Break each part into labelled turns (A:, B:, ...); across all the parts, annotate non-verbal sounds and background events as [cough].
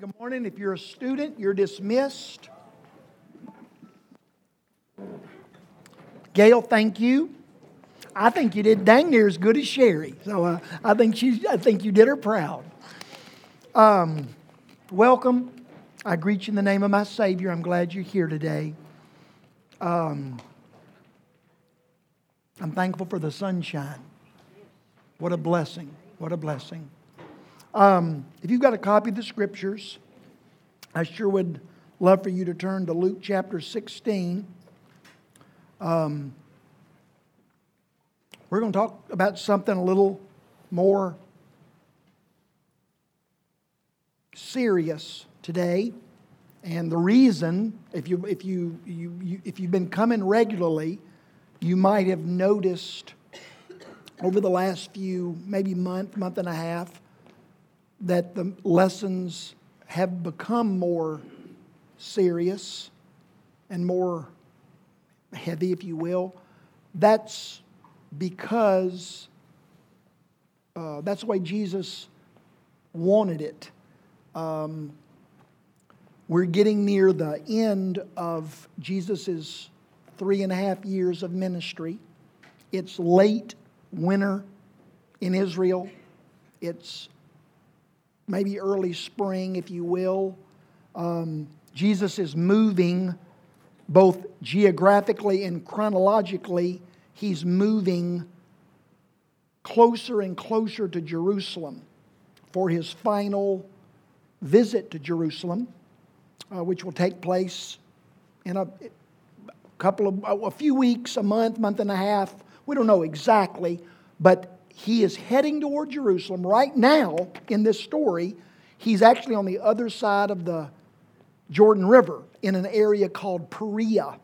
A: Good morning. If you're a student, you're dismissed. Gail, thank you. I think you did dang near as good as Sherry. So uh, I think she, I think you did her proud. Um, welcome. I greet you in the name of my Savior. I'm glad you're here today. Um, I'm thankful for the sunshine. What a blessing. What a blessing. Um, if you've got a copy of the scriptures, I sure would love for you to turn to Luke chapter 16. Um, we're going to talk about something a little more serious today. And the reason, if, you, if, you, you, you, if you've been coming regularly, you might have noticed over the last few, maybe month, month and a half, that the lessons have become more serious and more heavy, if you will. That's because uh, that's way Jesus wanted it. Um, we're getting near the end of Jesus' three and a half years of ministry. It's late winter in Israel. It's maybe early spring, if you will. Um, Jesus is moving both geographically and chronologically, he's moving closer and closer to Jerusalem for his final visit to Jerusalem, uh, which will take place in a couple of a few weeks, a month, month and a half. We don't know exactly, but he is heading toward Jerusalem right now in this story. He's actually on the other side of the Jordan River in an area called Perea,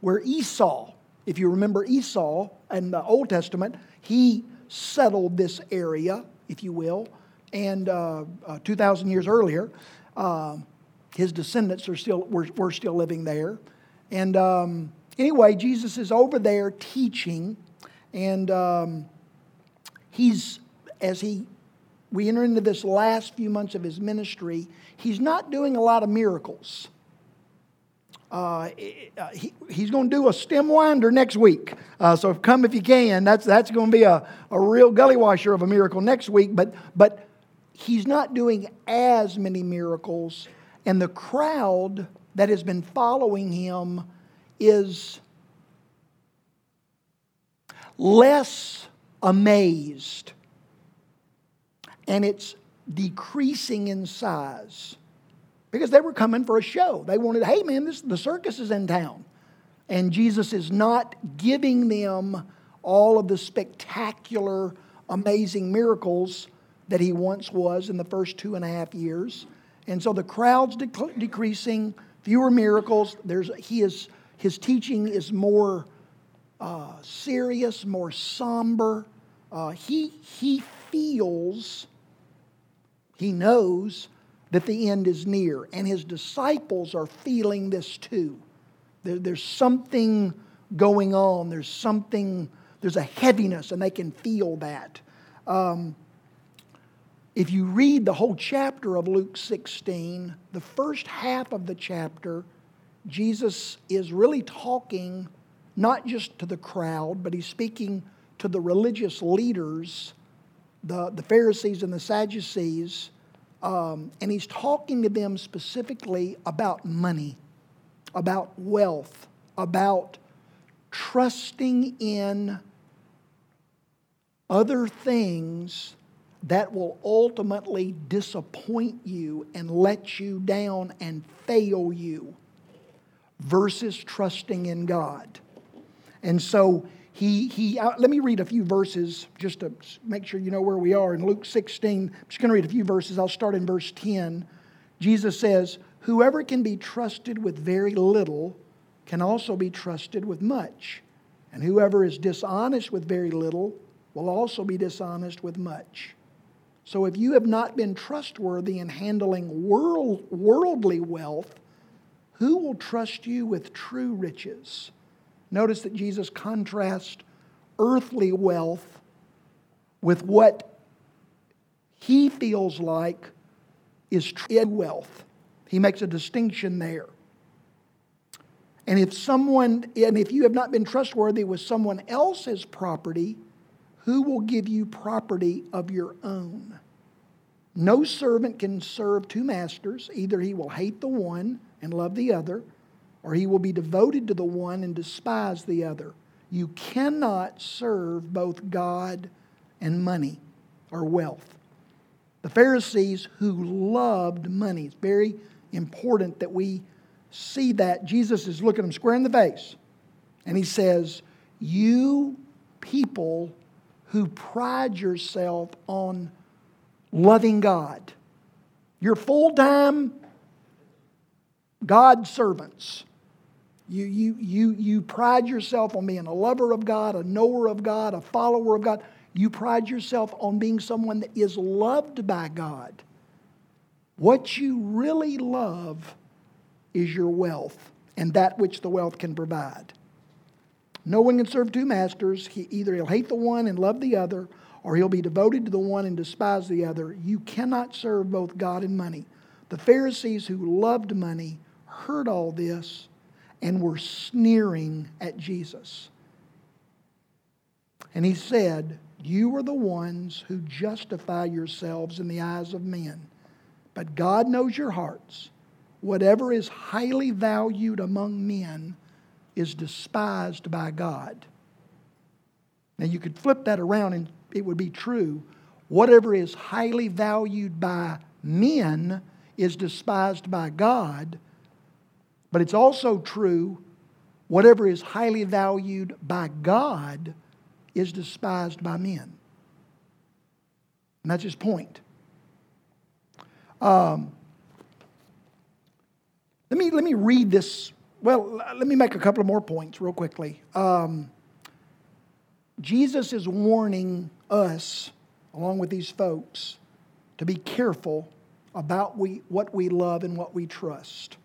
A: where Esau, if you remember Esau in the Old Testament, he settled this area, if you will, and uh, uh, 2,000 years earlier, uh, his descendants are still, were, were still living there. And um, anyway, Jesus is over there teaching, and um, he's, as he, we enter into this last few months of his ministry, he's not doing a lot of miracles. Uh, he, he's going to do a stem winder next week. Uh, so come if you can. That's, that's going to be a, a real gully washer of a miracle next week. But, but he's not doing as many miracles. And the crowd that has been following him is less amazed. And it's decreasing in size because they were coming for a show. They wanted, hey man, this, the circus is in town. And Jesus is not giving them all of the spectacular, amazing miracles that he once was in the first two and a half years. And so the crowd's dec- decreasing, fewer miracles. There's, he is, his teaching is more uh, serious, more somber. Uh, he, he feels, he knows that the end is near, and his disciples are feeling this too. There, there's something going on, there's something, there's a heaviness, and they can feel that. Um, if you read the whole chapter of Luke 16, the first half of the chapter, Jesus is really talking not just to the crowd, but he's speaking to the religious leaders, the, the Pharisees and the Sadducees, um, and he's talking to them specifically about money, about wealth, about trusting in other things that will ultimately disappoint you and let you down and fail you versus trusting in God. And so he, he uh, let me read a few verses just to make sure you know where we are. In Luke 16, I'm just going to read a few verses. I'll start in verse 10. Jesus says, Whoever can be trusted with very little can also be trusted with much. And whoever is dishonest with very little will also be dishonest with much. So if you have not been trustworthy in handling world, worldly wealth, who will trust you with true riches? Notice that Jesus contrasts earthly wealth with what he feels like is true wealth. He makes a distinction there. And if someone, and if you have not been trustworthy with someone else's property, who will give you property of your own? No servant can serve two masters. Either he will hate the one and love the other, or he will be devoted to the one and despise the other. You cannot serve both God and money or wealth. The Pharisees who loved money, it's very important that we see that. Jesus is looking them square in the face, and he says, You people who pride yourself on loving God, you're full time God servants. You, you, you, you pride yourself on being a lover of God, a knower of God, a follower of God. You pride yourself on being someone that is loved by God. What you really love is your wealth and that which the wealth can provide. No one can serve two masters. He, either he'll hate the one and love the other, or he'll be devoted to the one and despise the other. You cannot serve both God and money. The Pharisees who loved money heard all this and were sneering at Jesus. And he said, You are the ones who justify yourselves in the eyes of men, but God knows your hearts. Whatever is highly valued among men is despised by God. Now, you could flip that around and it would be true. Whatever is highly valued by men is despised by God. But it's also true whatever is highly valued by God is despised by men. And that's his point. Um, let, me, let me read this. Well, let me make a couple of more points real quickly. Um, Jesus is warning us, along with these folks, to be careful about we, what we love and what we trust.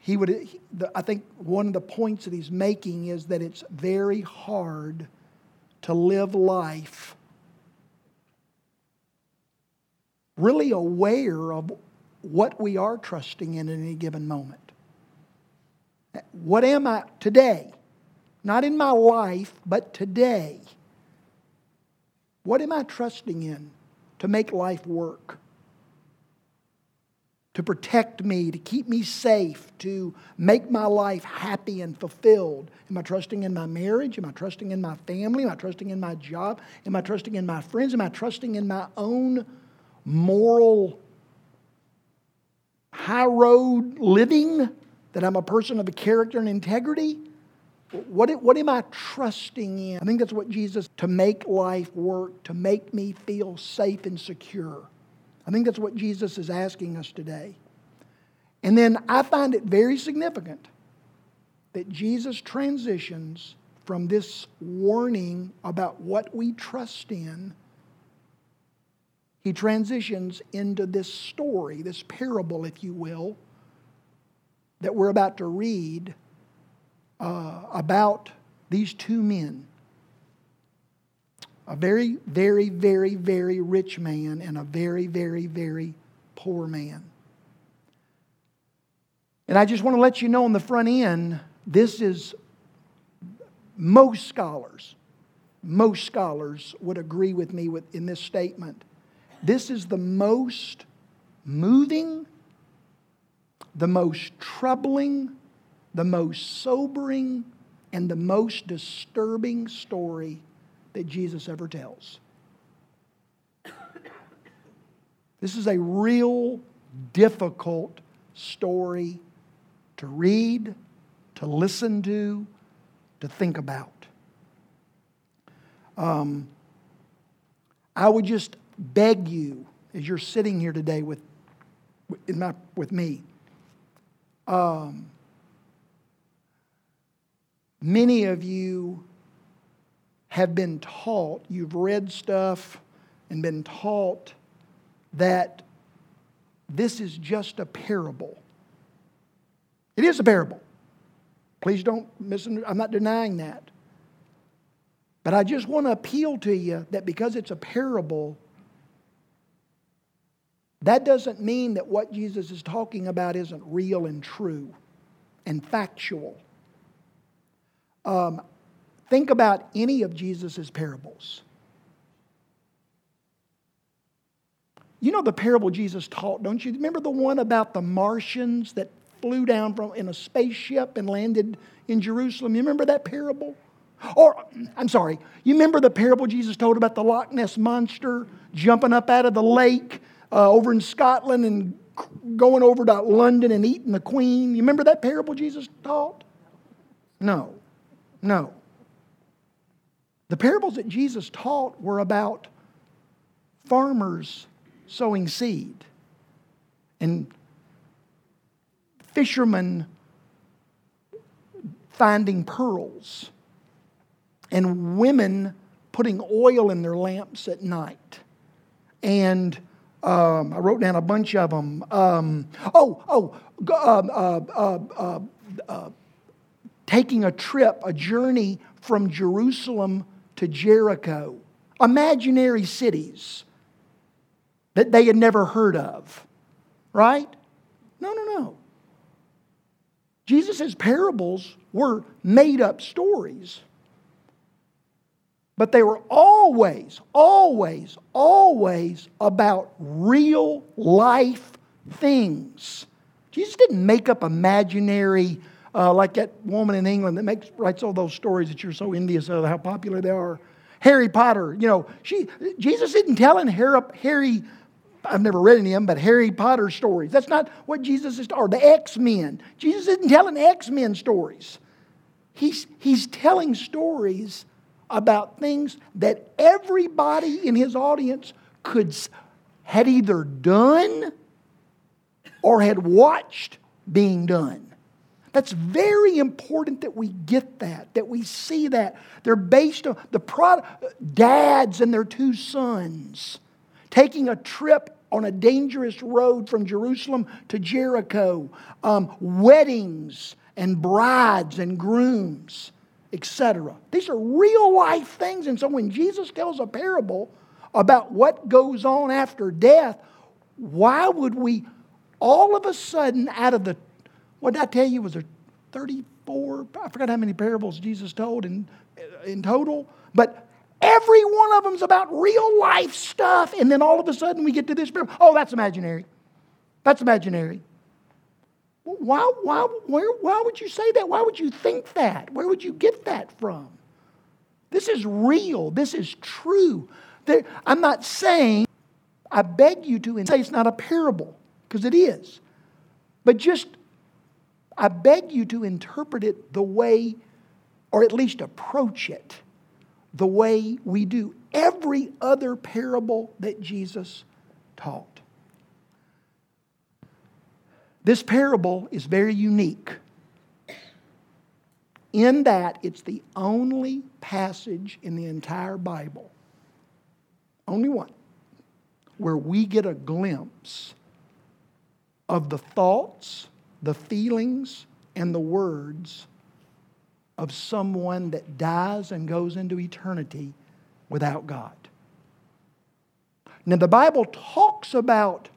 A: He would, he, the, I think one of the points that he's making is that it's very hard to live life really aware of what we are trusting in at any given moment. What am I today? Not in my life, but today. What am I trusting in to make life work? To protect me, to keep me safe, to make my life happy and fulfilled? Am I trusting in my marriage? Am I trusting in my family? Am I trusting in my job? Am I trusting in my friends? Am I trusting in my own moral high road living? That I'm a person of a character and integrity? What, what am I trusting in? I think that's what Jesus, to make life work, to make me feel safe and secure. I think that's what Jesus is asking us today. And then I find it very significant that Jesus transitions from this warning about what we trust in, he transitions into this story, this parable, if you will, that we're about to read uh, about these two men a very, very, very, very rich man and a very, very, very poor man. And I just want to let you know on the front end, this is most scholars, most scholars would agree with me with, in this statement. This is the most moving, the most troubling, the most sobering, and the most disturbing story that Jesus ever tells. This is a real difficult story to read, to listen to, to think about. Um, I would just beg you, as you're sitting here today with, my, with me, um, many of you have been taught, you've read stuff and been taught that this is just a parable. It is a parable. Please don't misunderstand. I'm not denying that. But I just want to appeal to you that because it's a parable, that doesn't mean that what Jesus is talking about isn't real and true and factual. Um, think about any of Jesus' parables. You know the parable Jesus taught, don't you? Remember the one about the Martians that flew down from in a spaceship and landed in Jerusalem? You remember that parable? Or, I'm sorry, you remember the parable Jesus told about the Loch Ness monster jumping up out of the lake uh, over in Scotland and going over to London and eating the queen? You remember that parable Jesus taught? No, no. The parables that Jesus taught were about farmers sowing seed and fishermen finding pearls, and women putting oil in their lamps at night. And um, I wrote down a bunch of them. Um, oh, oh, um, uh, uh, uh, uh, taking a trip, a journey from Jerusalem to Jericho. Imaginary cities that they had never heard of, right? No, no, no. Jesus' parables were made up stories. But they were always, always, always about real life things. Jesus didn't make up imaginary, uh, like that woman in England that makes, writes all those stories that you're so envious of, how popular they are. Harry Potter, you know, she, Jesus isn't telling Harry, Harry I've never read any of them, but Harry Potter stories. That's not what Jesus is, or the X Men. Jesus isn't telling X Men stories. He's, he's telling stories about things that everybody in his audience could had either done or had watched being done. That's very important that we get that, that we see that. They're based on the product, dads and their two sons taking a trip on a dangerous road from Jerusalem to Jericho, um, weddings and brides and grooms, etc. These are real life things. And so when Jesus tells a parable about what goes on after death, why would we all of a sudden, out of the, what did I tell you, was there 34? I forgot how many parables Jesus told in, in total. But Every one of them's about real life stuff. And then all of a sudden we get to this. Parable. Oh, that's imaginary. That's imaginary. Why, why, where, why would you say that? Why would you think that? Where would you get that from? This is real. This is true. There, I'm not saying, I beg you to say it's not a parable, because it is. But just, I beg you to interpret it the way, or at least approach it the way we do every other parable that Jesus taught. This parable is very unique in that it's the only passage in the entire Bible, only one, where we get a glimpse of the thoughts, the feelings, and the words of someone that dies and goes into eternity without God. Now, the Bible talks about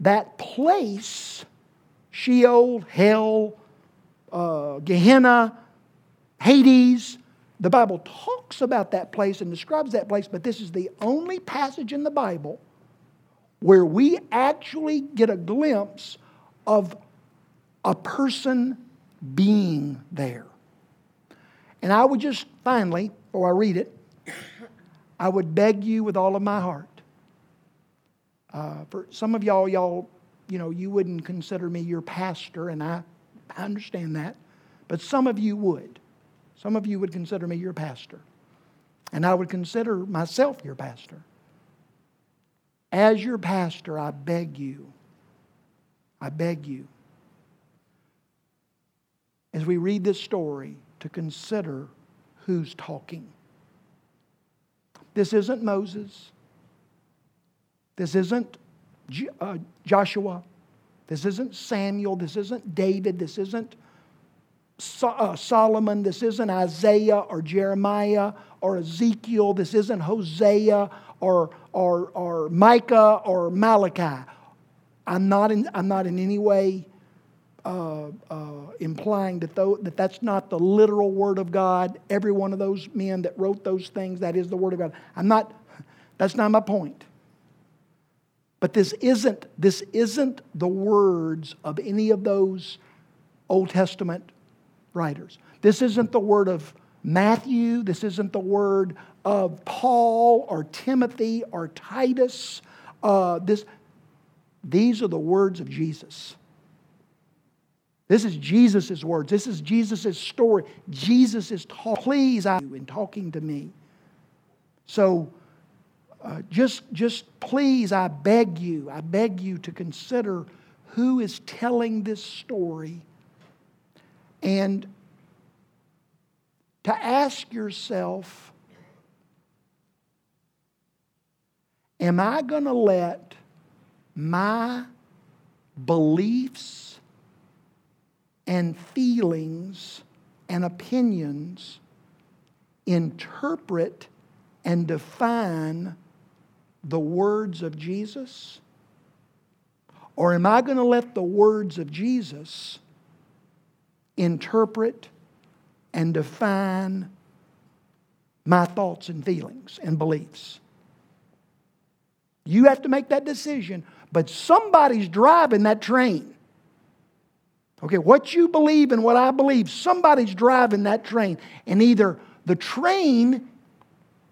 A: that place Sheol, hell, uh, Gehenna, Hades. The Bible talks about that place and describes that place, but this is the only passage in the Bible where we actually get a glimpse of a person being there. And I would just finally, before I read it, I would beg you with all of my heart. Uh, for some of y'all, y'all, you know, you wouldn't consider me your pastor, and I, I understand that. But some of you would. Some of you would consider me your pastor. And I would consider myself your pastor. As your pastor, I beg you, I beg you, as we read this story, to consider who's talking. This isn't Moses. This isn't uh, Joshua. This isn't Samuel. This isn't David. This isn't uh, Solomon. This isn't Isaiah or Jeremiah or Ezekiel. This isn't Hosea or, or, or Micah or Malachi. I'm not in, I'm not in any way uh, uh, implying that, though, that that's not the literal Word of God. Every one of those men that wrote those things, that is the Word of God. I'm not, that's not my point. But this isn't, this isn't the words of any of those Old Testament writers. This isn't the word of Matthew. This isn't the word of Paul or Timothy or Titus. Uh, this, these are the words of Jesus. This is Jesus' words. This is Jesus' story. Jesus is talking. Please, I in talking to me. So, uh, just, just please, I beg you, I beg you to consider who is telling this story and to ask yourself Am I going to let my beliefs and feelings and opinions interpret and define the words of Jesus? Or am I going to let the words of Jesus interpret and define my thoughts and feelings and beliefs? You have to make that decision, but somebody's driving that train. Okay, what you believe and what I believe, somebody's driving that train. And either the train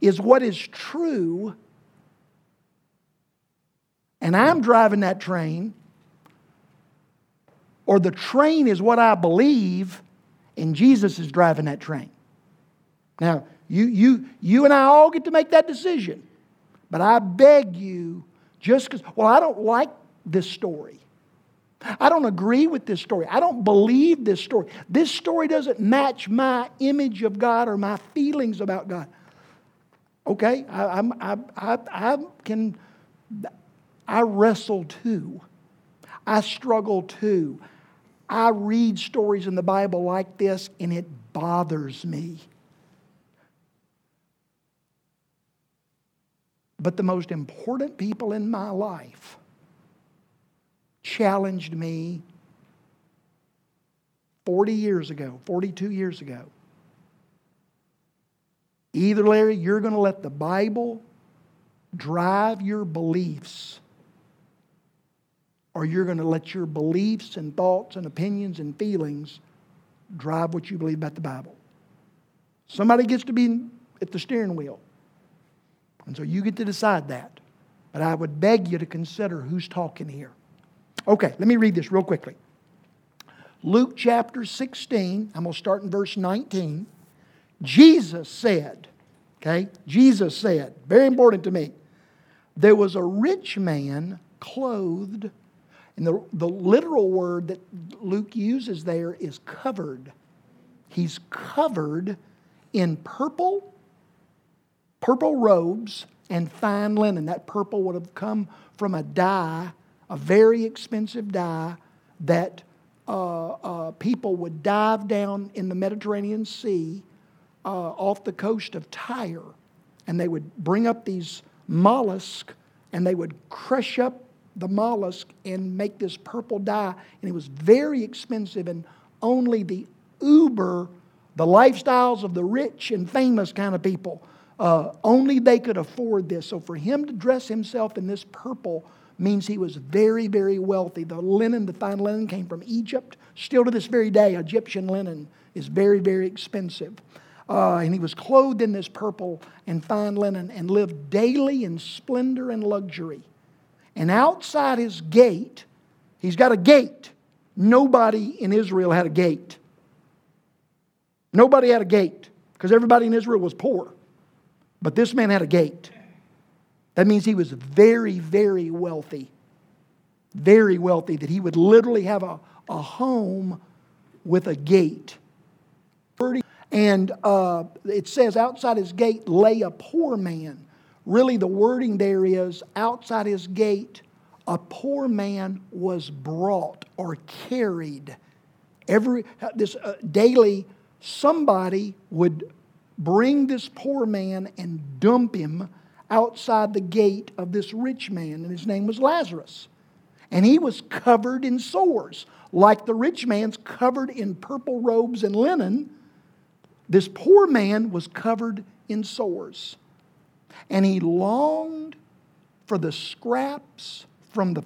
A: is what is true, and I'm driving that train, or the train is what I believe, and Jesus is driving that train. Now, you, you, you and I all get to make that decision. But I beg you, just because, well, I don't like this story. I don't agree with this story. I don't believe this story. This story doesn't match my image of God or my feelings about God. Okay, I, I'm, I, I, I can, I wrestle too. I struggle too. I read stories in the Bible like this and it bothers me. But the most important people in my life challenged me 40 years ago, 42 years ago. Either, Larry, you're going to let the Bible drive your beliefs, or you're going to let your beliefs and thoughts and opinions and feelings drive what you believe about the Bible. Somebody gets to be at the steering wheel. And so you get to decide that. But I would beg you to consider who's talking here. Okay, let me read this real quickly. Luke chapter 16, I'm going to start in verse 19. Jesus said, okay, Jesus said, very important to me, there was a rich man clothed, and the, the literal word that Luke uses there is covered. He's covered in purple purple robes and fine linen. That purple would have come from a dye, a very expensive dye that uh, uh, people would dive down in the Mediterranean Sea uh, off the coast of Tyre. And they would bring up these mollusks and they would crush up the mollusk and make this purple dye. And it was very expensive, and only the uber, the lifestyles of the rich and famous kind of people, uh, only they could afford this. So for him to dress himself in this purple means he was very, very wealthy. The linen, the fine linen, came from Egypt. Still to this very day, Egyptian linen is very, very expensive. Uh, and he was clothed in this purple and fine linen and lived daily in splendor and luxury. And outside his gate, he's got a gate. Nobody in Israel had a gate. Nobody had a gate because everybody in Israel was poor. But this man had a gate. That means he was very, very wealthy. Very wealthy, that he would literally have a, a home with a gate. And uh, it says, outside his gate lay a poor man. Really, the wording there is outside his gate, a poor man was brought or carried. Every this uh, daily, somebody would bring this poor man and dump him outside the gate of this rich man, and his name was Lazarus. and he was covered in sores, like the rich man's covered in purple robes and linen. This poor man was covered in sores, and he longed for the scraps from the,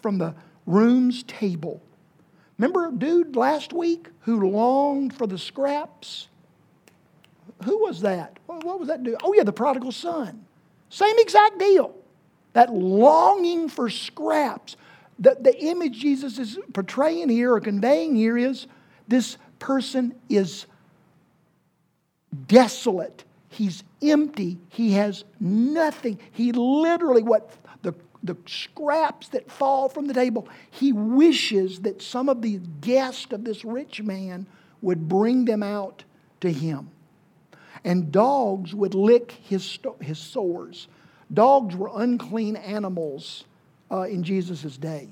A: from the room's table. Remember a dude last week who longed for the scraps? Who was that? What was that dude? Oh, yeah, the prodigal son. Same exact deal. That longing for scraps. The, the image Jesus is portraying here or conveying here is this person is desolate. He's empty. He has nothing. He literally, what the, the scraps that fall from the table, he wishes that some of the guests of this rich man would bring them out to him. And dogs would lick his, his sores. Dogs were unclean animals uh, in Jesus' day.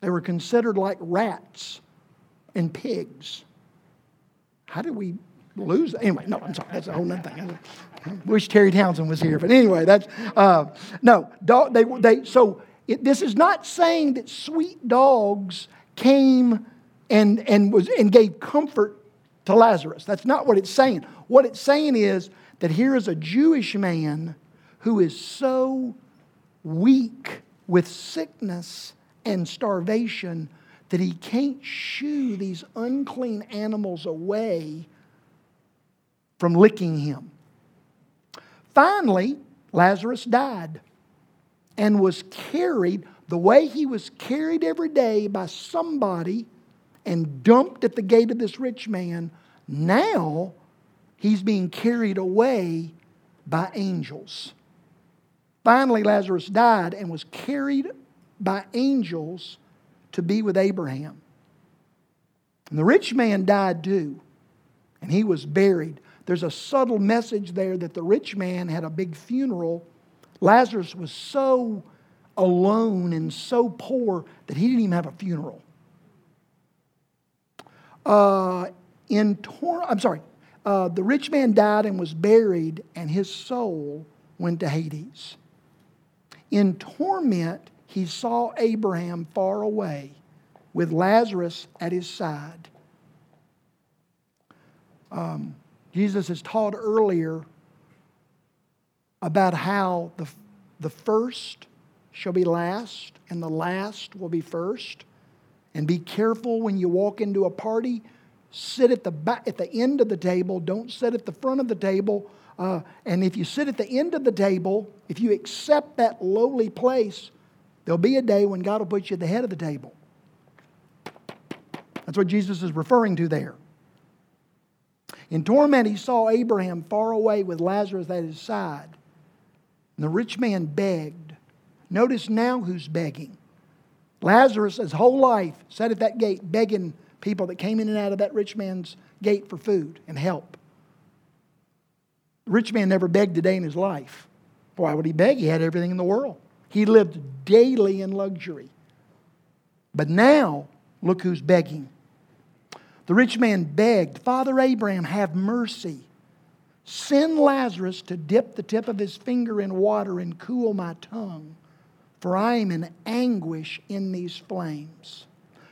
A: They were considered like rats and pigs. How did we lose? Anyway, no, I'm sorry. That's a whole other thing. I wish Terry Townsend was here. But anyway, that's, uh, no, dog, they, they, so it, this is not saying that sweet dogs came and, and, was, and gave comfort to Lazarus. That's not what it's saying. What it's saying is that here is a Jewish man who is so weak with sickness and starvation that he can't shoo these unclean animals away from licking him. Finally, Lazarus died and was carried the way he was carried every day by somebody and dumped at the gate of this rich man. Now, he's being carried away by angels. Finally, Lazarus died and was carried by angels to be with Abraham. And the rich man died too, and he was buried. There's a subtle message there that the rich man had a big funeral. Lazarus was so alone and so poor that he didn't even have a funeral. Uh, in tor- I'm sorry, uh, the rich man died and was buried, and his soul went to Hades. In torment, he saw Abraham far away with Lazarus at his side. Um, Jesus has taught earlier about how the, the first shall be last and the last will be first. And be careful when you walk into a party sit at the back, at the end of the table. Don't sit at the front of the table. Uh, and if you sit at the end of the table, if you accept that lowly place, there'll be a day when God will put you at the head of the table. That's what Jesus is referring to there. In torment, he saw Abraham far away with Lazarus at his side. And the rich man begged. Notice now who's begging. Lazarus, his whole life, sat at that gate begging people that came in and out of that rich man's gate for food and help. The rich man never begged a day in his life. Why would he beg? He had everything in the world. He lived daily in luxury. But now, look who's begging. The rich man begged, Father Abraham, have mercy. Send Lazarus to dip the tip of his finger in water and cool my tongue, for I am in anguish in these flames.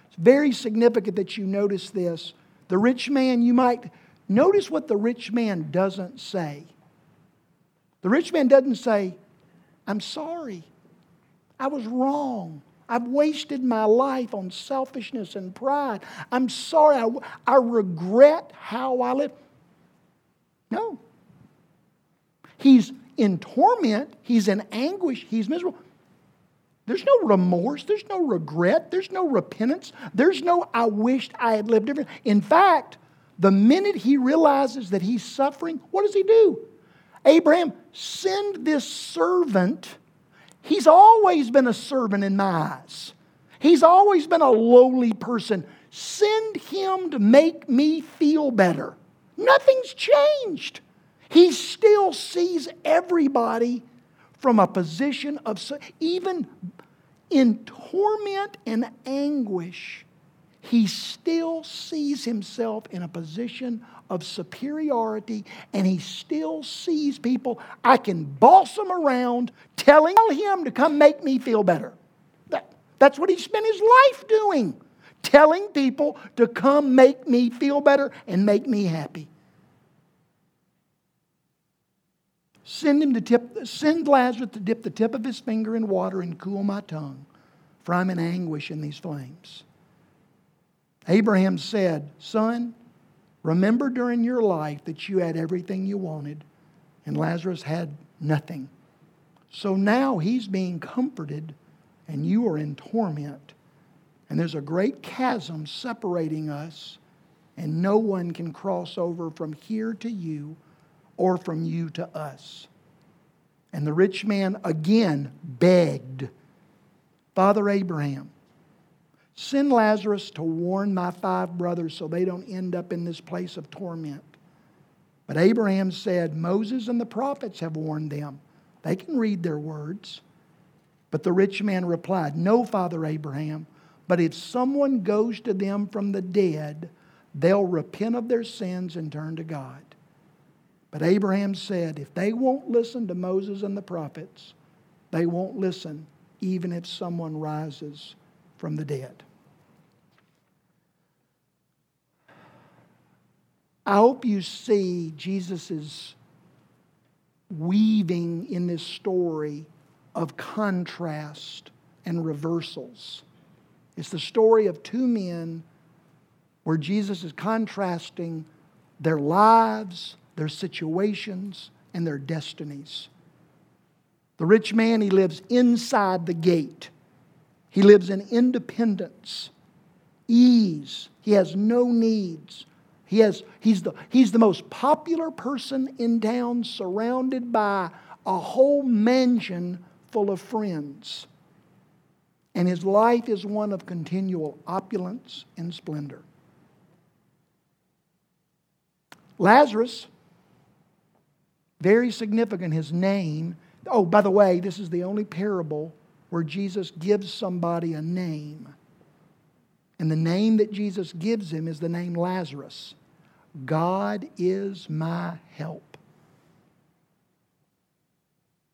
A: It's very significant that you notice this. The rich man, you might notice what the rich man doesn't say. The rich man doesn't say, I'm sorry. I was wrong. I've wasted my life on selfishness and pride. I'm sorry. I, I regret how I lived. No. He's in torment. He's in anguish. He's miserable. There's no remorse. There's no regret. There's no repentance. There's no, I wished I had lived different. In fact, the minute he realizes that he's suffering, what does he do? Abraham, send this servant. He's always been a servant in my eyes. He's always been a lowly person. Send him to make me feel better. Nothing's changed. He still sees everybody from a position of, even in torment and anguish, he still sees himself in a position of superiority and he still sees people I can boss him around, telling him to come make me feel better. That's what he spent his life doing. Telling people to come make me feel better and make me happy. Send him to tip, send Lazarus to dip the tip of his finger in water and cool my tongue, for I'm in anguish in these flames. Abraham said, Son, remember during your life that you had everything you wanted, and Lazarus had nothing. So now he's being comforted, and you are in torment. And there's a great chasm separating us, and no one can cross over from here to you or from you to us. And the rich man again begged, Father Abraham, send Lazarus to warn my five brothers so they don't end up in this place of torment. But Abraham said, Moses and the prophets have warned them. They can read their words. But the rich man replied, No, Father Abraham, but if someone goes to them from the dead, they'll repent of their sins and turn to God. But Abraham said, if they won't listen to Moses and the prophets, they won't listen even if someone rises from the dead. I hope you see Jesus' weaving in this story of contrast and reversals. It's the story of two men where Jesus is contrasting their lives their situations, and their destinies. The rich man, he lives inside the gate. He lives in independence, ease. He has no needs. He has, he's, the, he's the most popular person in town, surrounded by a whole mansion full of friends. And his life is one of continual opulence and splendor. Lazarus very significant, his name. Oh, by the way, this is the only parable where Jesus gives somebody a name. And the name that Jesus gives him is the name Lazarus. God is my help.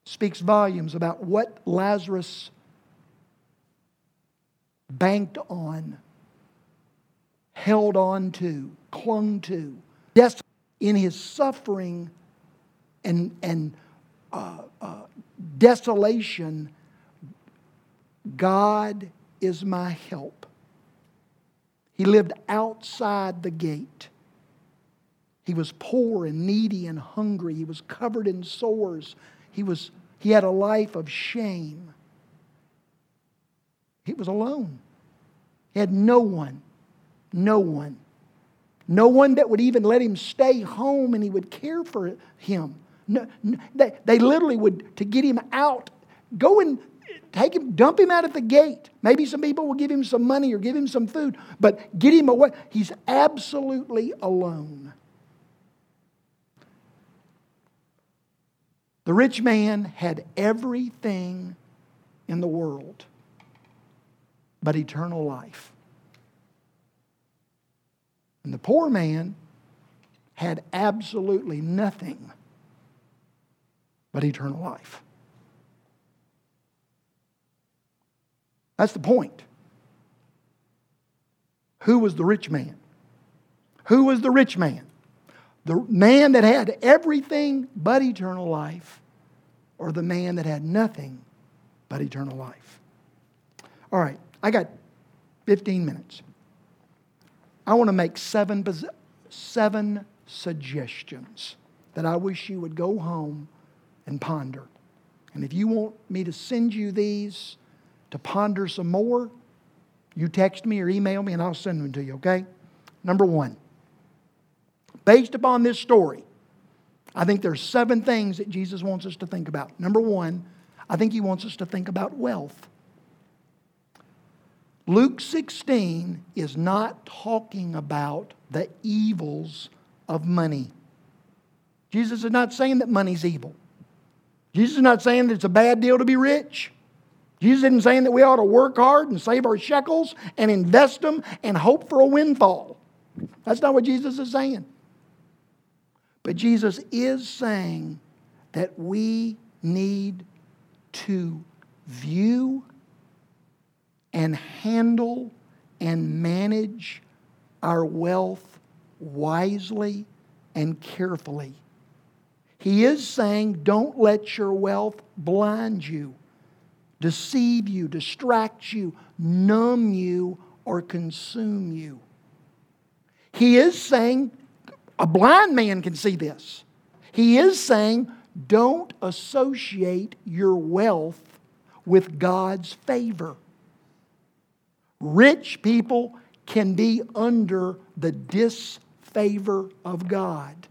A: Speaks volumes about what Lazarus banked on, held on to, clung to. Yes, In his suffering, and, and uh, uh, desolation, God is my help. He lived outside the gate. He was poor and needy and hungry. He was covered in sores. He, was, he had a life of shame. He was alone. He had no one, no one, no one that would even let him stay home and he would care for him. No, no, they, they literally would, to get him out, go and take him, dump him out at the gate. Maybe some people will give him some money or give him some food, but get him away. He's absolutely alone. The rich man had everything in the world but eternal life. And the poor man had absolutely nothing but eternal life. That's the point. Who was the rich man? Who was the rich man? The man that had everything but eternal life, or the man that had nothing but eternal life? All right, I got 15 minutes. I want to make seven, seven suggestions that I wish you would go home and ponder. And if you want me to send you these to ponder some more, you text me or email me and I'll send them to you, okay? Number one, based upon this story, I think there's seven things that Jesus wants us to think about. Number one, I think he wants us to think about wealth. Luke 16 is not talking about the evils of money. Jesus is not saying that money's evil. Jesus is not saying that it's a bad deal to be rich. Jesus isn't saying that we ought to work hard and save our shekels and invest them and hope for a windfall. That's not what Jesus is saying. But Jesus is saying that we need to view and handle and manage our wealth wisely and carefully. He is saying, don't let your wealth blind you, deceive you, distract you, numb you, or consume you. He is saying, a blind man can see this. He is saying, don't associate your wealth with God's favor. Rich people can be under the disfavor of God.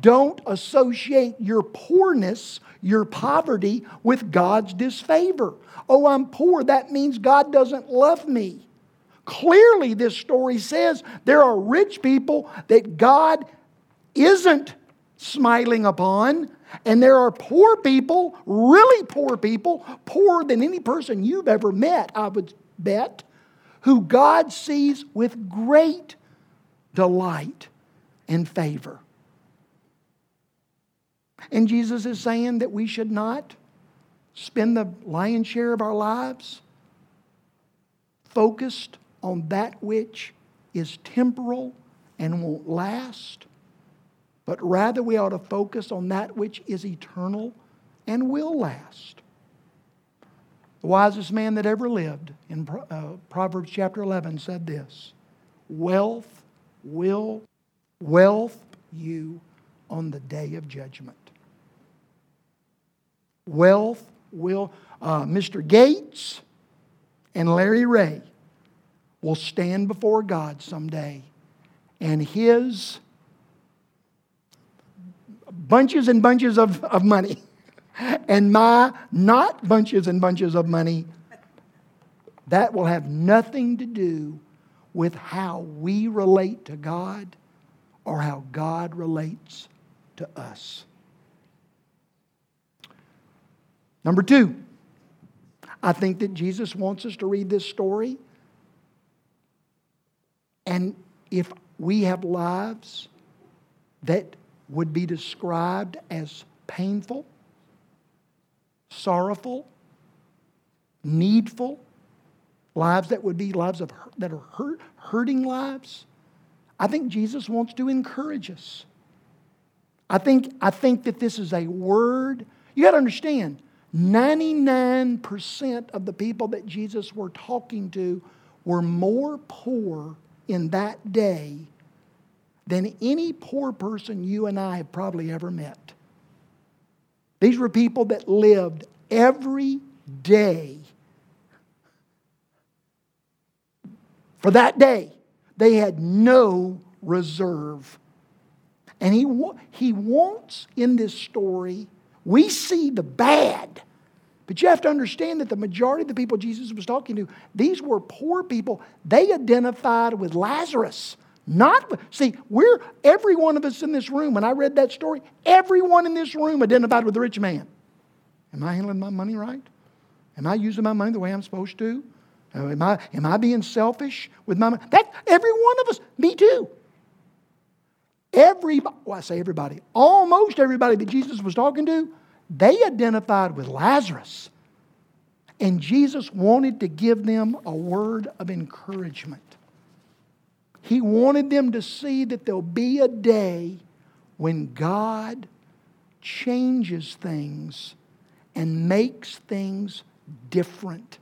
A: Don't associate your poorness, your poverty, with God's disfavor. Oh, I'm poor. That means God doesn't love me. Clearly, this story says there are rich people that God isn't smiling upon, and there are poor people, really poor people, poorer than any person you've ever met, I would bet, who God sees with great delight and favor. And Jesus is saying that we should not spend the lion's share of our lives focused on that which is temporal and won't last, but rather we ought to focus on that which is eternal and will last. The wisest man that ever lived in uh, Proverbs chapter 11 said this Wealth will wealth you on the day of judgment. Wealth will, uh, Mr. Gates and Larry Ray will stand before God someday, and his bunches and bunches of, of money [laughs] and my not bunches and bunches of money, that will have nothing to do with how we relate to God or how God relates to us. Number two, I think that Jesus wants us to read this story. And if we have lives that would be described as painful, sorrowful, needful, lives that would be lives of, that are hurt, hurting lives. I think Jesus wants to encourage us. I think, I think that this is a word. You got to understand, 99% of the people that Jesus were talking to were more poor in that day than any poor person you and I have probably ever met. These were people that lived every day for that day. They had no reserve. And he, he wants in this story, we see the bad. But you have to understand that the majority of the people Jesus was talking to, these were poor people. They identified with Lazarus. Not, see, we're, every one of us in this room, when I read that story, everyone in this room identified with the rich man. Am I handling my money right? Am I using my money the way I'm supposed to? Uh, am I, am I being selfish with my money? That, every one of us, me too. Everybody, oh, well, I say everybody, almost everybody that Jesus was talking to, they identified with Lazarus. And Jesus wanted to give them a word of encouragement. He wanted them to see that there'll be a day when God changes things and makes things different.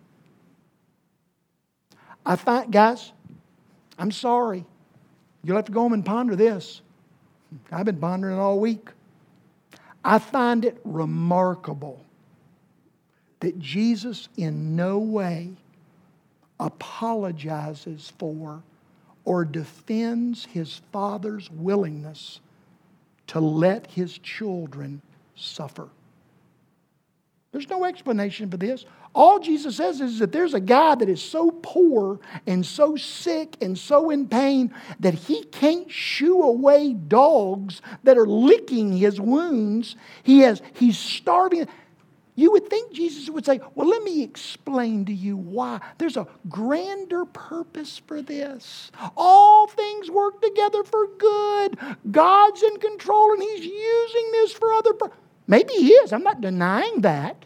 A: I find, guys, I'm sorry. You'll have to go home and ponder this. I've been pondering it all week. I find it remarkable that Jesus in no way apologizes for or defends his father's willingness to let his children suffer. There's no explanation for this. All Jesus says is that there's a guy that is so poor and so sick and so in pain that he can't shoo away dogs that are licking his wounds. He has, he's starving. You would think Jesus would say, Well, let me explain to you why. There's a grander purpose for this. All things work together for good. God's in control and He's using this for other purposes. Maybe He is. I'm not denying that.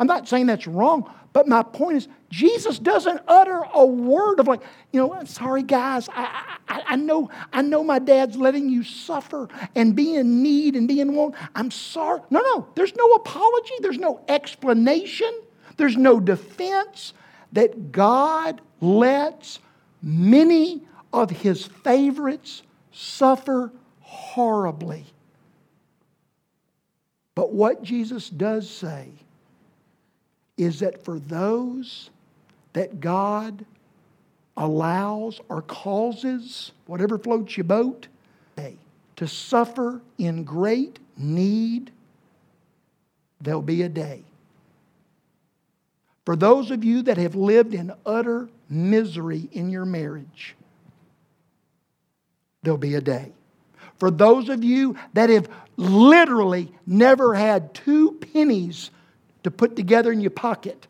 A: I'm not saying that's wrong, but my point is, Jesus doesn't utter a word of like, you know, sorry guys, I, I, I, know, I know my dad's letting you suffer and be in need and be in want. I'm sorry. No, no, there's no apology, there's no explanation, there's no defense that God lets many of his favorites suffer horribly. But what Jesus does say is that for those that God allows or causes, whatever floats your boat, to suffer in great need, there'll be a day. For those of you that have lived in utter misery in your marriage, there'll be a day. For those of you that have literally never had two pennies to put together in your pocket,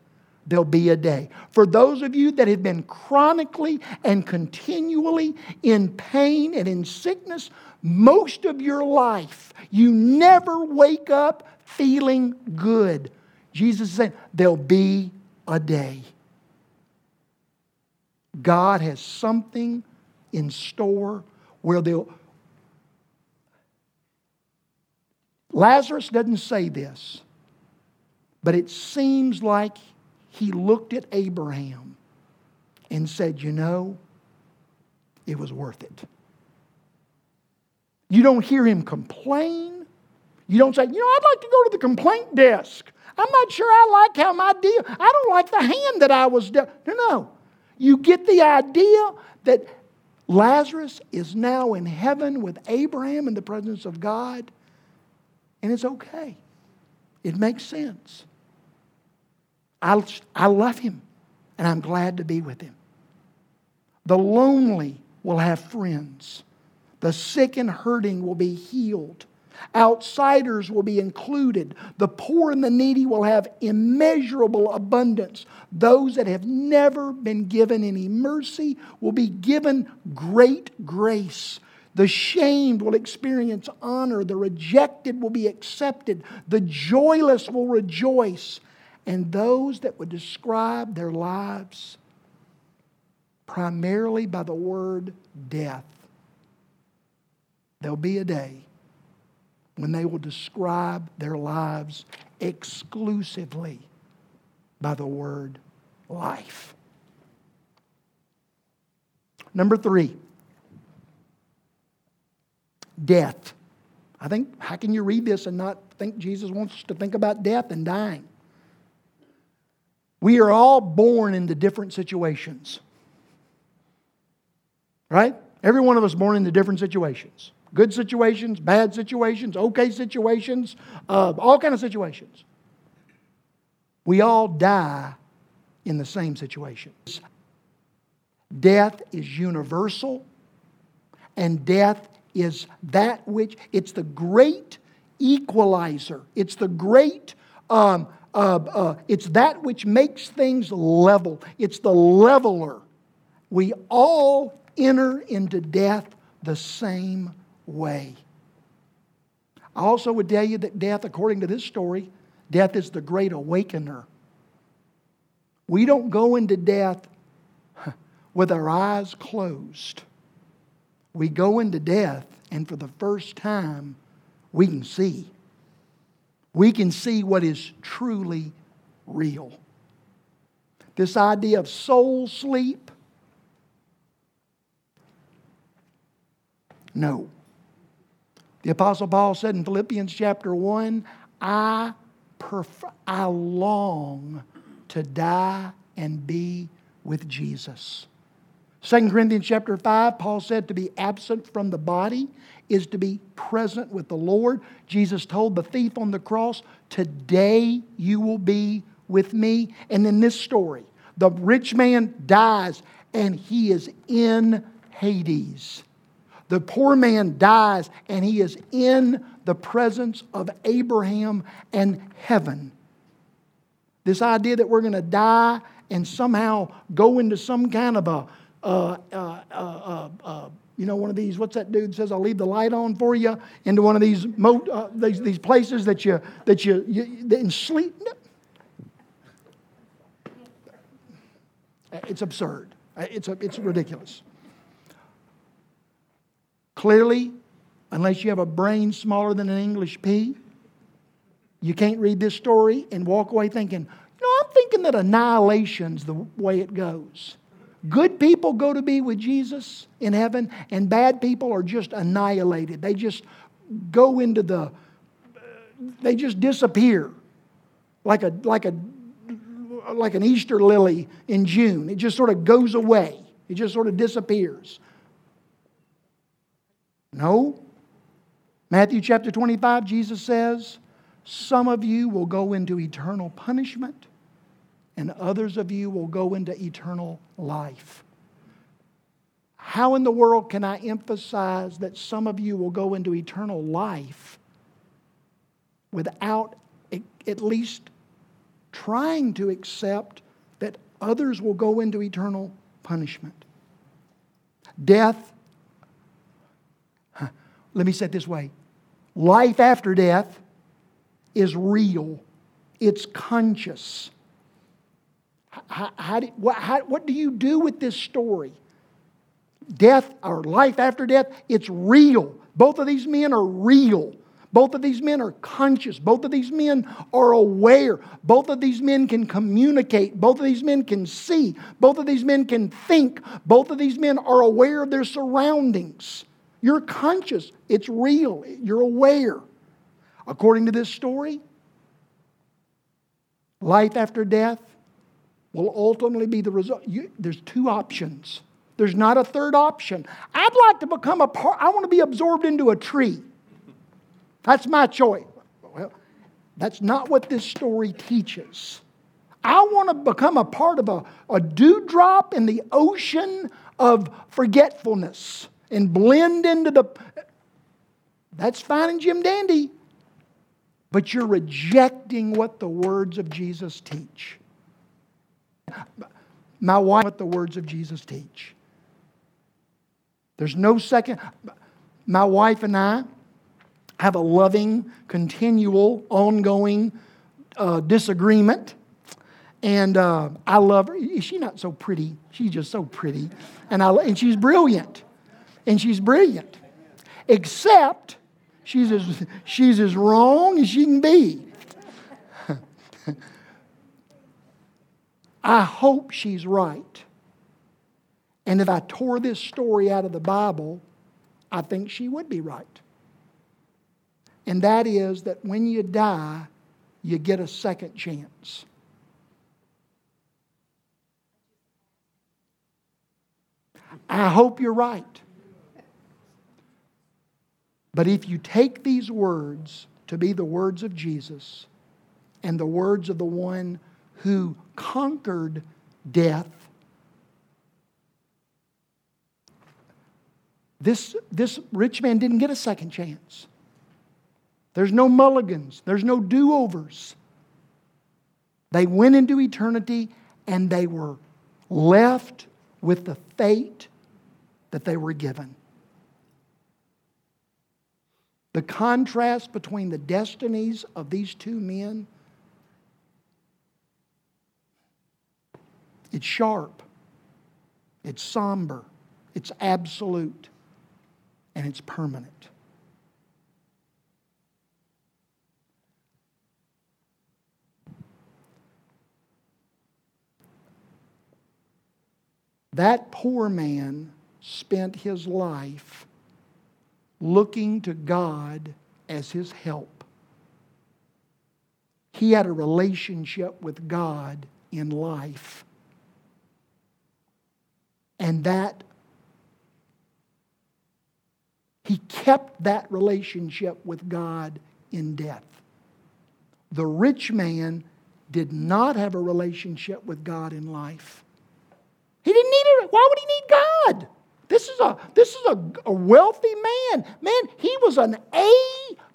A: there'll be a day. For those of you that have been chronically and continually in pain and in sickness most of your life, you never wake up feeling good. Jesus is saying, there'll be a day. God has something in store where they'll. Lazarus doesn't say this. But it seems like he looked at Abraham and said, You know, it was worth it. You don't hear him complain. You don't say, You know, I'd like to go to the complaint desk. I'm not sure I like how my deal, I don't like the hand that I was dealt. No, no. You get the idea that Lazarus is now in heaven with Abraham in the presence of God, and it's okay. It makes sense. I, I love him and I'm glad to be with him. The lonely will have friends. The sick and hurting will be healed. Outsiders will be included. The poor and the needy will have immeasurable abundance. Those that have never been given any mercy will be given great grace. The shamed will experience honor. The rejected will be accepted. The joyless will rejoice and those that would describe their lives primarily by the word death. There'll be a day when they will describe their lives exclusively by the word life. Number three, death. I think, how can you read this and not think Jesus wants us to think about death and dying? We are all born into different situations. Right? Every one of us born into different situations. Good situations, bad situations, okay situations, uh, all kind of situations. We all die in the same situation. Death is universal, and death is that which, it's the great equalizer. It's the great um, uh, uh, it's that which makes things level, it's the leveler. We all enter into death the same way. I also would tell you that death, according to this story, death is the great awakener. We don't go into death [laughs] with our eyes closed. We go into death, and for the first time, we can see we can see what is truly real. This idea of soul sleep, no. The Apostle Paul said in Philippians chapter 1 I, prefer, I long to die and be with Jesus. 2 Corinthians chapter 5, Paul said to be absent from the body is to be present with the Lord. Jesus told the thief on the cross, Today you will be with me. And in this story, the rich man dies and he is in Hades. The poor man dies and he is in the presence of Abraham and heaven. This idea that we're going to die and somehow go into some kind of a uh, uh, uh, uh, you know, one of these, what's that dude says, I'll leave the light on for you, into one of these, mo- uh, these, these places that you, that you, you in sleep. It's absurd. It's, a, it's ridiculous. Clearly, unless you have a brain smaller than an English pea, you can't read this story and walk away thinking, you know, I'm thinking that annihilation's the way it goes. Good people go to be with Jesus in heaven, and bad people are just annihilated. They just go into the, they just disappear like a, like a, like an Easter lily in June. It just sort of goes away. It just sort of disappears. No. Matthew chapter 25, Jesus says, Some of you will go into eternal punishment, and others of you will go into eternal life. How in the world can I emphasize that some of you will go into eternal life without at least trying to accept that others will go into eternal punishment? Death, let me say it this way life after death is real, it's conscious. How, how what, how, what do you do with this story? death or life after death, it's real. Both of these men are real. Both of these men are conscious. Both of these men are aware. Both of these men can communicate. Both of these men can see. Both of these men can think. Both of these men are aware of their surroundings. You're conscious. It's real. You're aware. According to this story, life after death will ultimately be the result. You, there's two options there's not a third option. I'd like to become a part, I want to be absorbed into a tree. That's my choice. Well, that's not what this story teaches. I want to become a part of a, a dewdrop in the ocean of forgetfulness and blend into the. That's fine and Jim Dandy. But you're rejecting what the words of Jesus teach. My wife, what the words of Jesus teach. There's no second. My wife and I have a loving, continual, ongoing uh, disagreement. And uh, I love her. She's not so pretty. She's just so pretty. And, I, and she's brilliant. And she's brilliant. Except she's as, she's as wrong as she can be. [laughs] I hope she's right. And if I tore this story out of the Bible, I think she would be right. And that is that when you die, you get a second chance. I hope you're right. But if you take these words to be the words of Jesus and the words of the one who conquered death This, this rich man didn't get a second chance. There's no mulligans, there's no do overs. They went into eternity and they were left with the fate that they were given. The contrast between the destinies of these two men it's sharp, it's somber, it's absolute and it's permanent. That poor man spent his life looking to God as his help. He had a relationship with God in life. And that he kept that relationship with God in death. The rich man did not have a relationship with God in life. He didn't need it. Why would he need God? This is a this is a, a wealthy man. Man, he was an A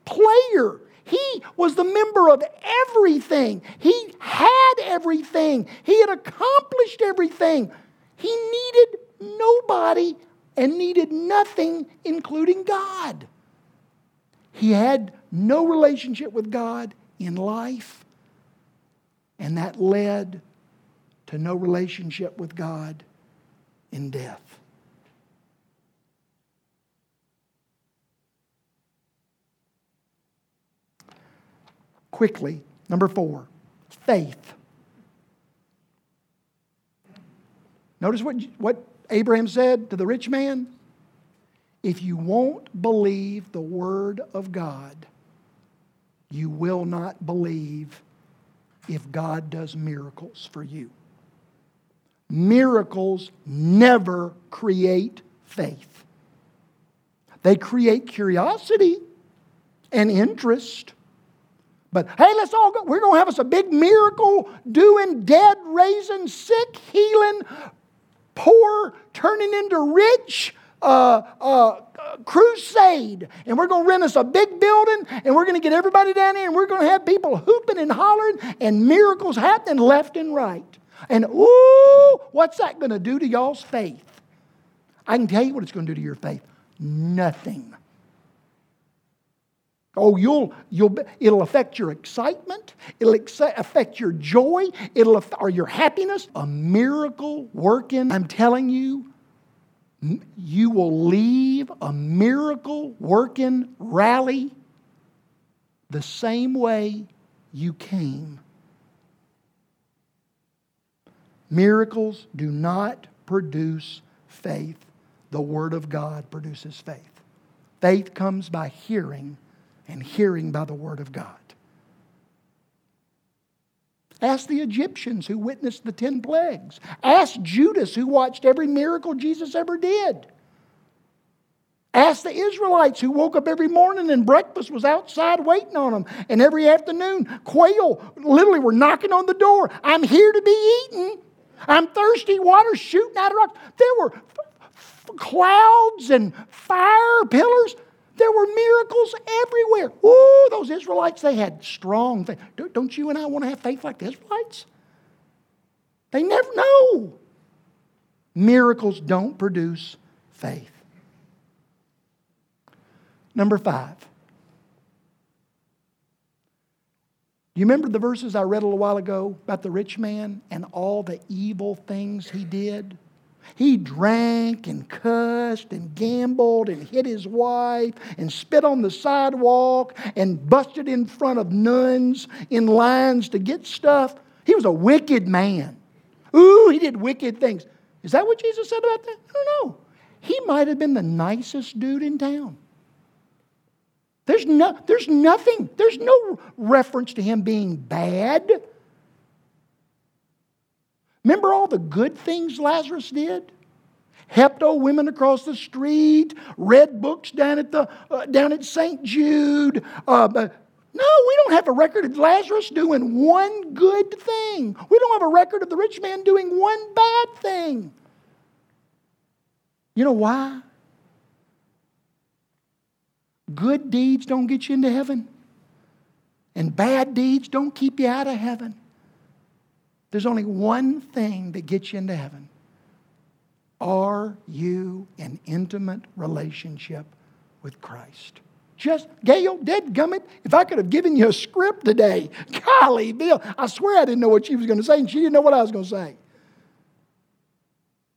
A: player. He was the member of everything. He had everything. He had accomplished everything. He needed nobody and needed nothing, including God. He had no relationship with God in life, and that led to no relationship with God in death. Quickly, number four, faith. Notice what, what Abraham said to the rich man? If you won't believe the word of God, you will not believe if God does miracles for you. Miracles never create faith. They create curiosity and interest. But hey, let's all go. We're going to have us a big miracle doing dead, raising sick, healing, poor, turning into rich uh, uh, crusade. And we're going to rent us a big building and we're going to get everybody down here and we're going to have people hooping and hollering and miracles happening left and right. And ooh, what's that going to do to y'all's faith? I can tell you what it's going to do to your faith nothing. Oh, you'll, you'll, it'll affect your excitement. It'll ex- affect your joy. It'll, or your happiness. A miracle working. I'm telling you, you will leave a miracle working rally the same way you came. Miracles do not produce faith. The Word of God produces faith. Faith comes by hearing, and hearing by the Word of God. Ask the Egyptians who witnessed the 10 plagues. Ask Judas who watched every miracle Jesus ever did. Ask the Israelites who woke up every morning and breakfast was outside waiting on them. And every afternoon, quail literally were knocking on the door. I'm here to be eaten. I'm thirsty. Water shooting out of rocks. There were f- clouds and fire pillars. There were miracles everywhere. Ooh, those Israelites, they had strong faith. Don't you and I want to have faith like the Israelites? They never know. Miracles don't produce faith. Number five. You remember the verses I read a little while ago about the rich man and all the evil things he did? He drank and cussed and gambled and hit his wife and spit on the sidewalk and busted in front of nuns in lines to get stuff. He was a wicked man. Ooh, he did wicked things. Is that what Jesus said about that? I don't know. He might have been the nicest dude in town. There's, no, there's nothing, there's no reference to him being bad. Remember all the good things Lazarus did? Helped old women across the street, read books down at, the, uh, down at St. Jude. Uh, no, we don't have a record of Lazarus doing one good thing. We don't have a record of the rich man doing one bad thing. You know why? Good deeds don't get you into heaven, and bad deeds don't keep you out of heaven. There's only one thing that gets you into heaven. Are you in intimate relationship with Christ? Just, Gail, dead gummit, if I could have given you a script today, golly, Bill, I swear I didn't know what she was going to say, and she didn't know what I was going to say.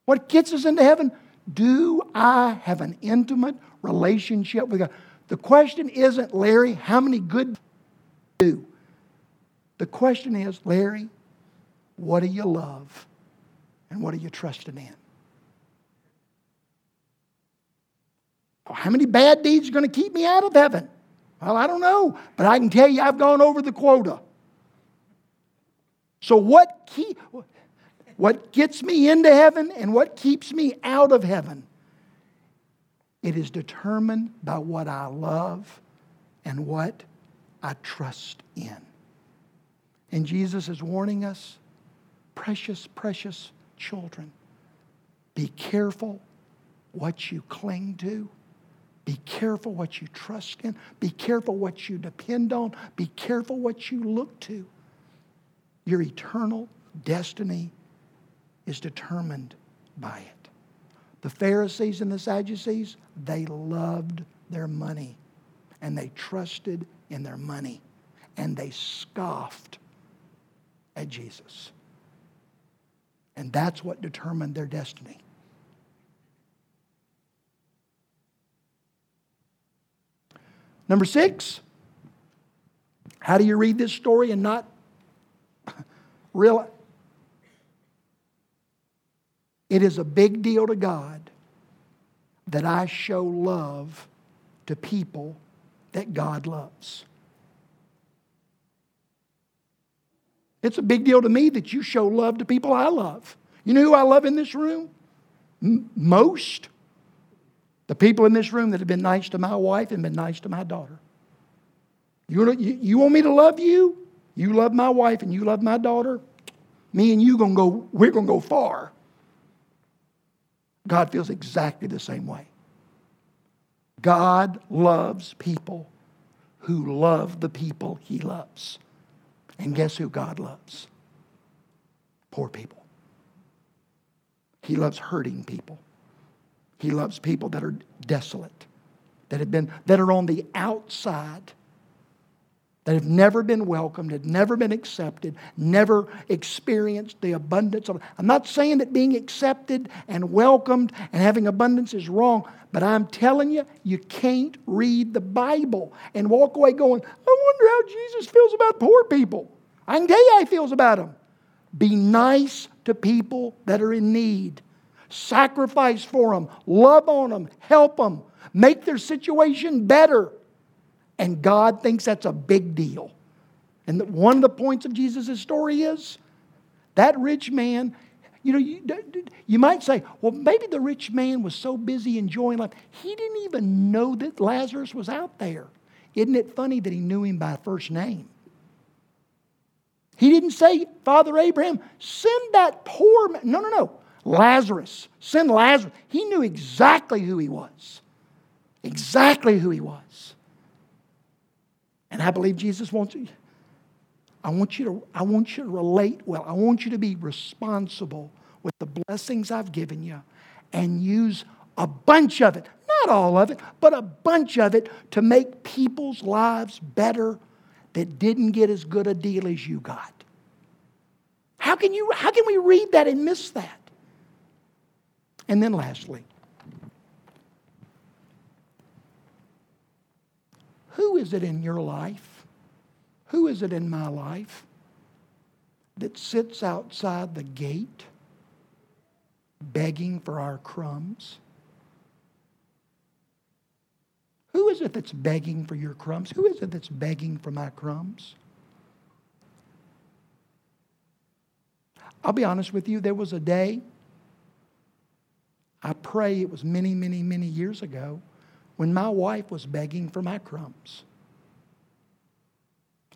A: What gets us into heaven? Do I have an intimate relationship with God? The question isn't, Larry, how many good do? The question is, Larry, what do you love? And what are you trusting in? How many bad deeds are going to keep me out of heaven? Well, I don't know, but I can tell you I've gone over the quota. So, what, key, what gets me into heaven and what keeps me out of heaven? It is determined by what I love and what I trust in. And Jesus is warning us precious, precious children. Be careful what you cling to. Be careful what you trust in. Be careful what you depend on. Be careful what you look to. Your eternal destiny is determined by it. The Pharisees and the Sadducees, they loved their money and they trusted in their money and they scoffed at Jesus. And that's what determined their destiny. Number six, how do you read this story and not [laughs] realize? It is a big deal to God that I show love to people that God loves. It's a big deal to me that you show love to people I love. You know who I love in this room? M- most. The people in this room that have been nice to my wife and been nice to my daughter. You, you, you want me to love you? You love my wife and you love my daughter? Me and you gonna go, we're gonna go far. God feels exactly the same way. God loves people who love the people he loves. And guess who God loves? Poor people. He loves hurting people. He loves people that are desolate, that have been that are on the outside that have never been welcomed, had never been accepted, never experienced the abundance of. I'm not saying that being accepted and welcomed and having abundance is wrong, but I'm telling you, you can't read the Bible and walk away going, I wonder how Jesus feels about poor people. I can tell you how he feels about them. Be nice to people that are in need. Sacrifice for them, love on them, help them, make their situation better. And God thinks that's a big deal. And one of the points of Jesus' story is that rich man, you know, you, you might say, well, maybe the rich man was so busy enjoying life, he didn't even know that Lazarus was out there. Isn't it funny that he knew him by first name? He didn't say, Father Abraham, send that poor man. No, no, no. Lazarus. Send Lazarus. He knew exactly who he was. Exactly who he was. And I believe Jesus wants you. I want you to, I want you to relate well. I want you to be responsible with the blessings I've given you and use a bunch of it, not all of it, but a bunch of it to make people's lives better that didn't get as good a deal as you got. How can, you, how can we read that and miss that? And then lastly, Who is it in your life? Who is it in my life that sits outside the gate begging for our crumbs? Who is it that's begging for your crumbs? Who is it that's begging for my crumbs? I'll be honest with you, there was a day, I pray it was many, many, many years ago, when my wife was begging for my crumbs.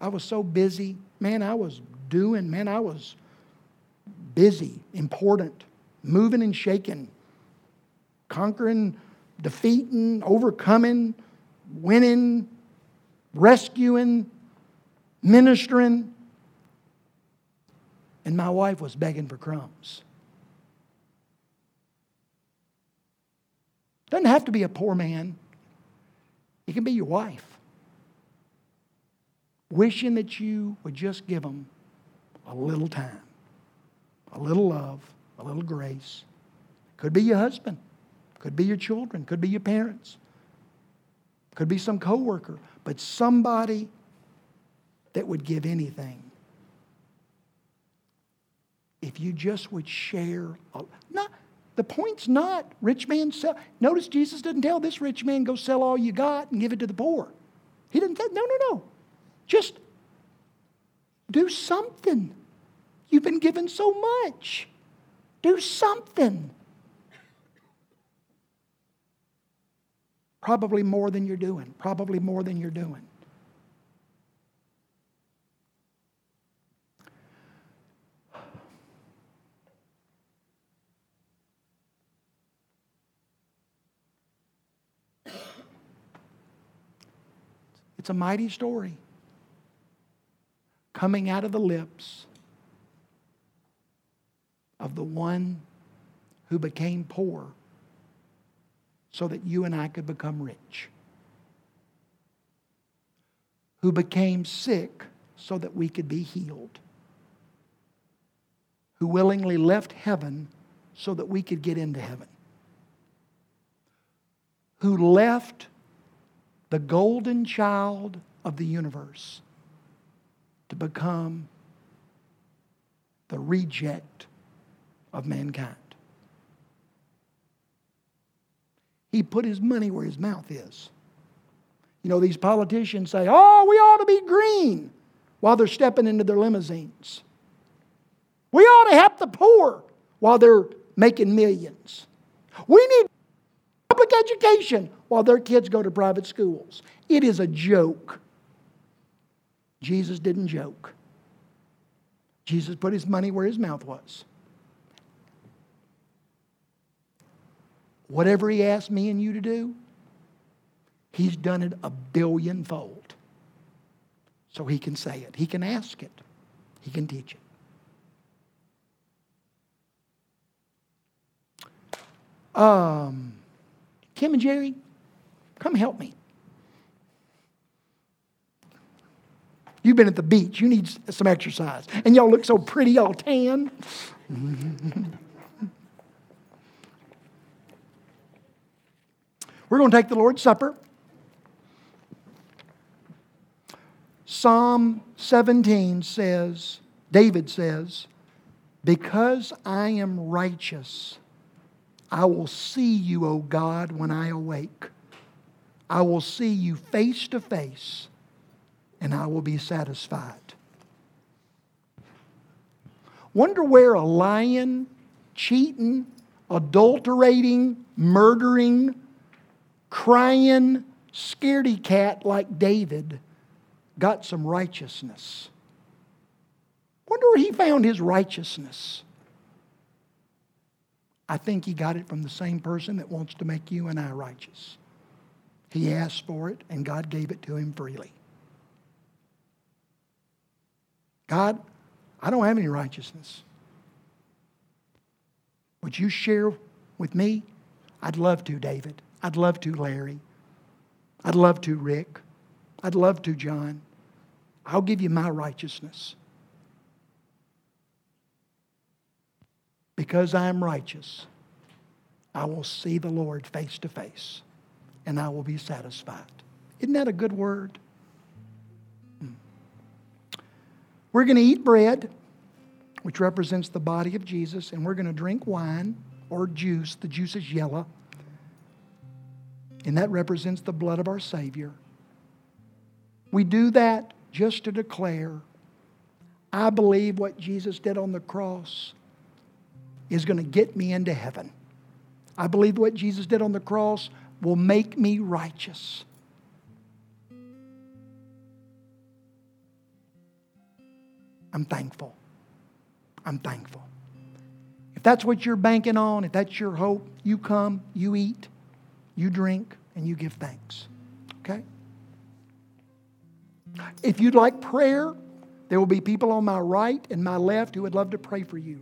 A: I was so busy. Man, I was doing, man, I was busy, important, moving and shaking, conquering, defeating, overcoming, winning, rescuing, ministering. And my wife was begging for crumbs. Doesn't have to be a poor man. It can be your wife. Wishing that you would just give them a little time, a little love, a little grace. Could be your husband, could be your children, could be your parents, could be some coworker, but somebody that would give anything. If you just would share, not the point's not rich man sell. Notice Jesus didn't tell this rich man, go sell all you got and give it to the poor. He didn't say, no, no, no. Just do something. You've been given so much. Do something. Probably more than you're doing. Probably more than you're doing. It's a mighty story. Coming out of the lips of the one who became poor so that you and I could become rich, who became sick so that we could be healed, who willingly left heaven so that we could get into heaven, who left the golden child of the universe to become the reject of mankind. He put his money where his mouth is. You know, these politicians say, oh, we ought to be green while they're stepping into their limousines. We ought to help the poor while they're making millions. We need education while their kids go to private schools. It is a joke. Jesus didn't joke. Jesus put his money where his mouth was. Whatever he asked me and you to do, he's done it a billion fold. So he can say it, he can ask it, he can teach it. Um, Kim and Jerry, come help me. You've been at the beach. You need some exercise. And y'all look so pretty, all tan. We're going to take the Lord's Supper. Psalm 17 says, David says, Because I am righteous, I will see you, O God, when I awake. I will see you face to face, and I will be satisfied. Wonder where a lion, cheating, adulterating, murdering, crying, scaredy cat like David got some righteousness. Wonder where he found his righteousness. I think he got it from the same person that wants to make you and I righteous. He asked for it, and God gave it to him freely. God, I don't have any righteousness. Would you share with me? I'd love to, David. I'd love to, Larry. I'd love to, Rick. I'd love to, John. I'll give you my righteousness. Because I am righteous, I will see the Lord face to face and I will be satisfied. Isn't that a good word? Hmm. We're going to eat bread, which represents the body of Jesus, and we're going to drink wine or juice. The juice is yellow. And that represents the blood of our Savior. We do that just to declare I believe what Jesus did on the cross is going to get me into heaven. I believe what Jesus did on the cross will make me righteous. I'm thankful. I'm thankful. If that's what you're banking on, if that's your hope, you come, you eat you drink, and you give thanks. Okay? If you'd like prayer, there will be people on my right and my left who would love to pray for you.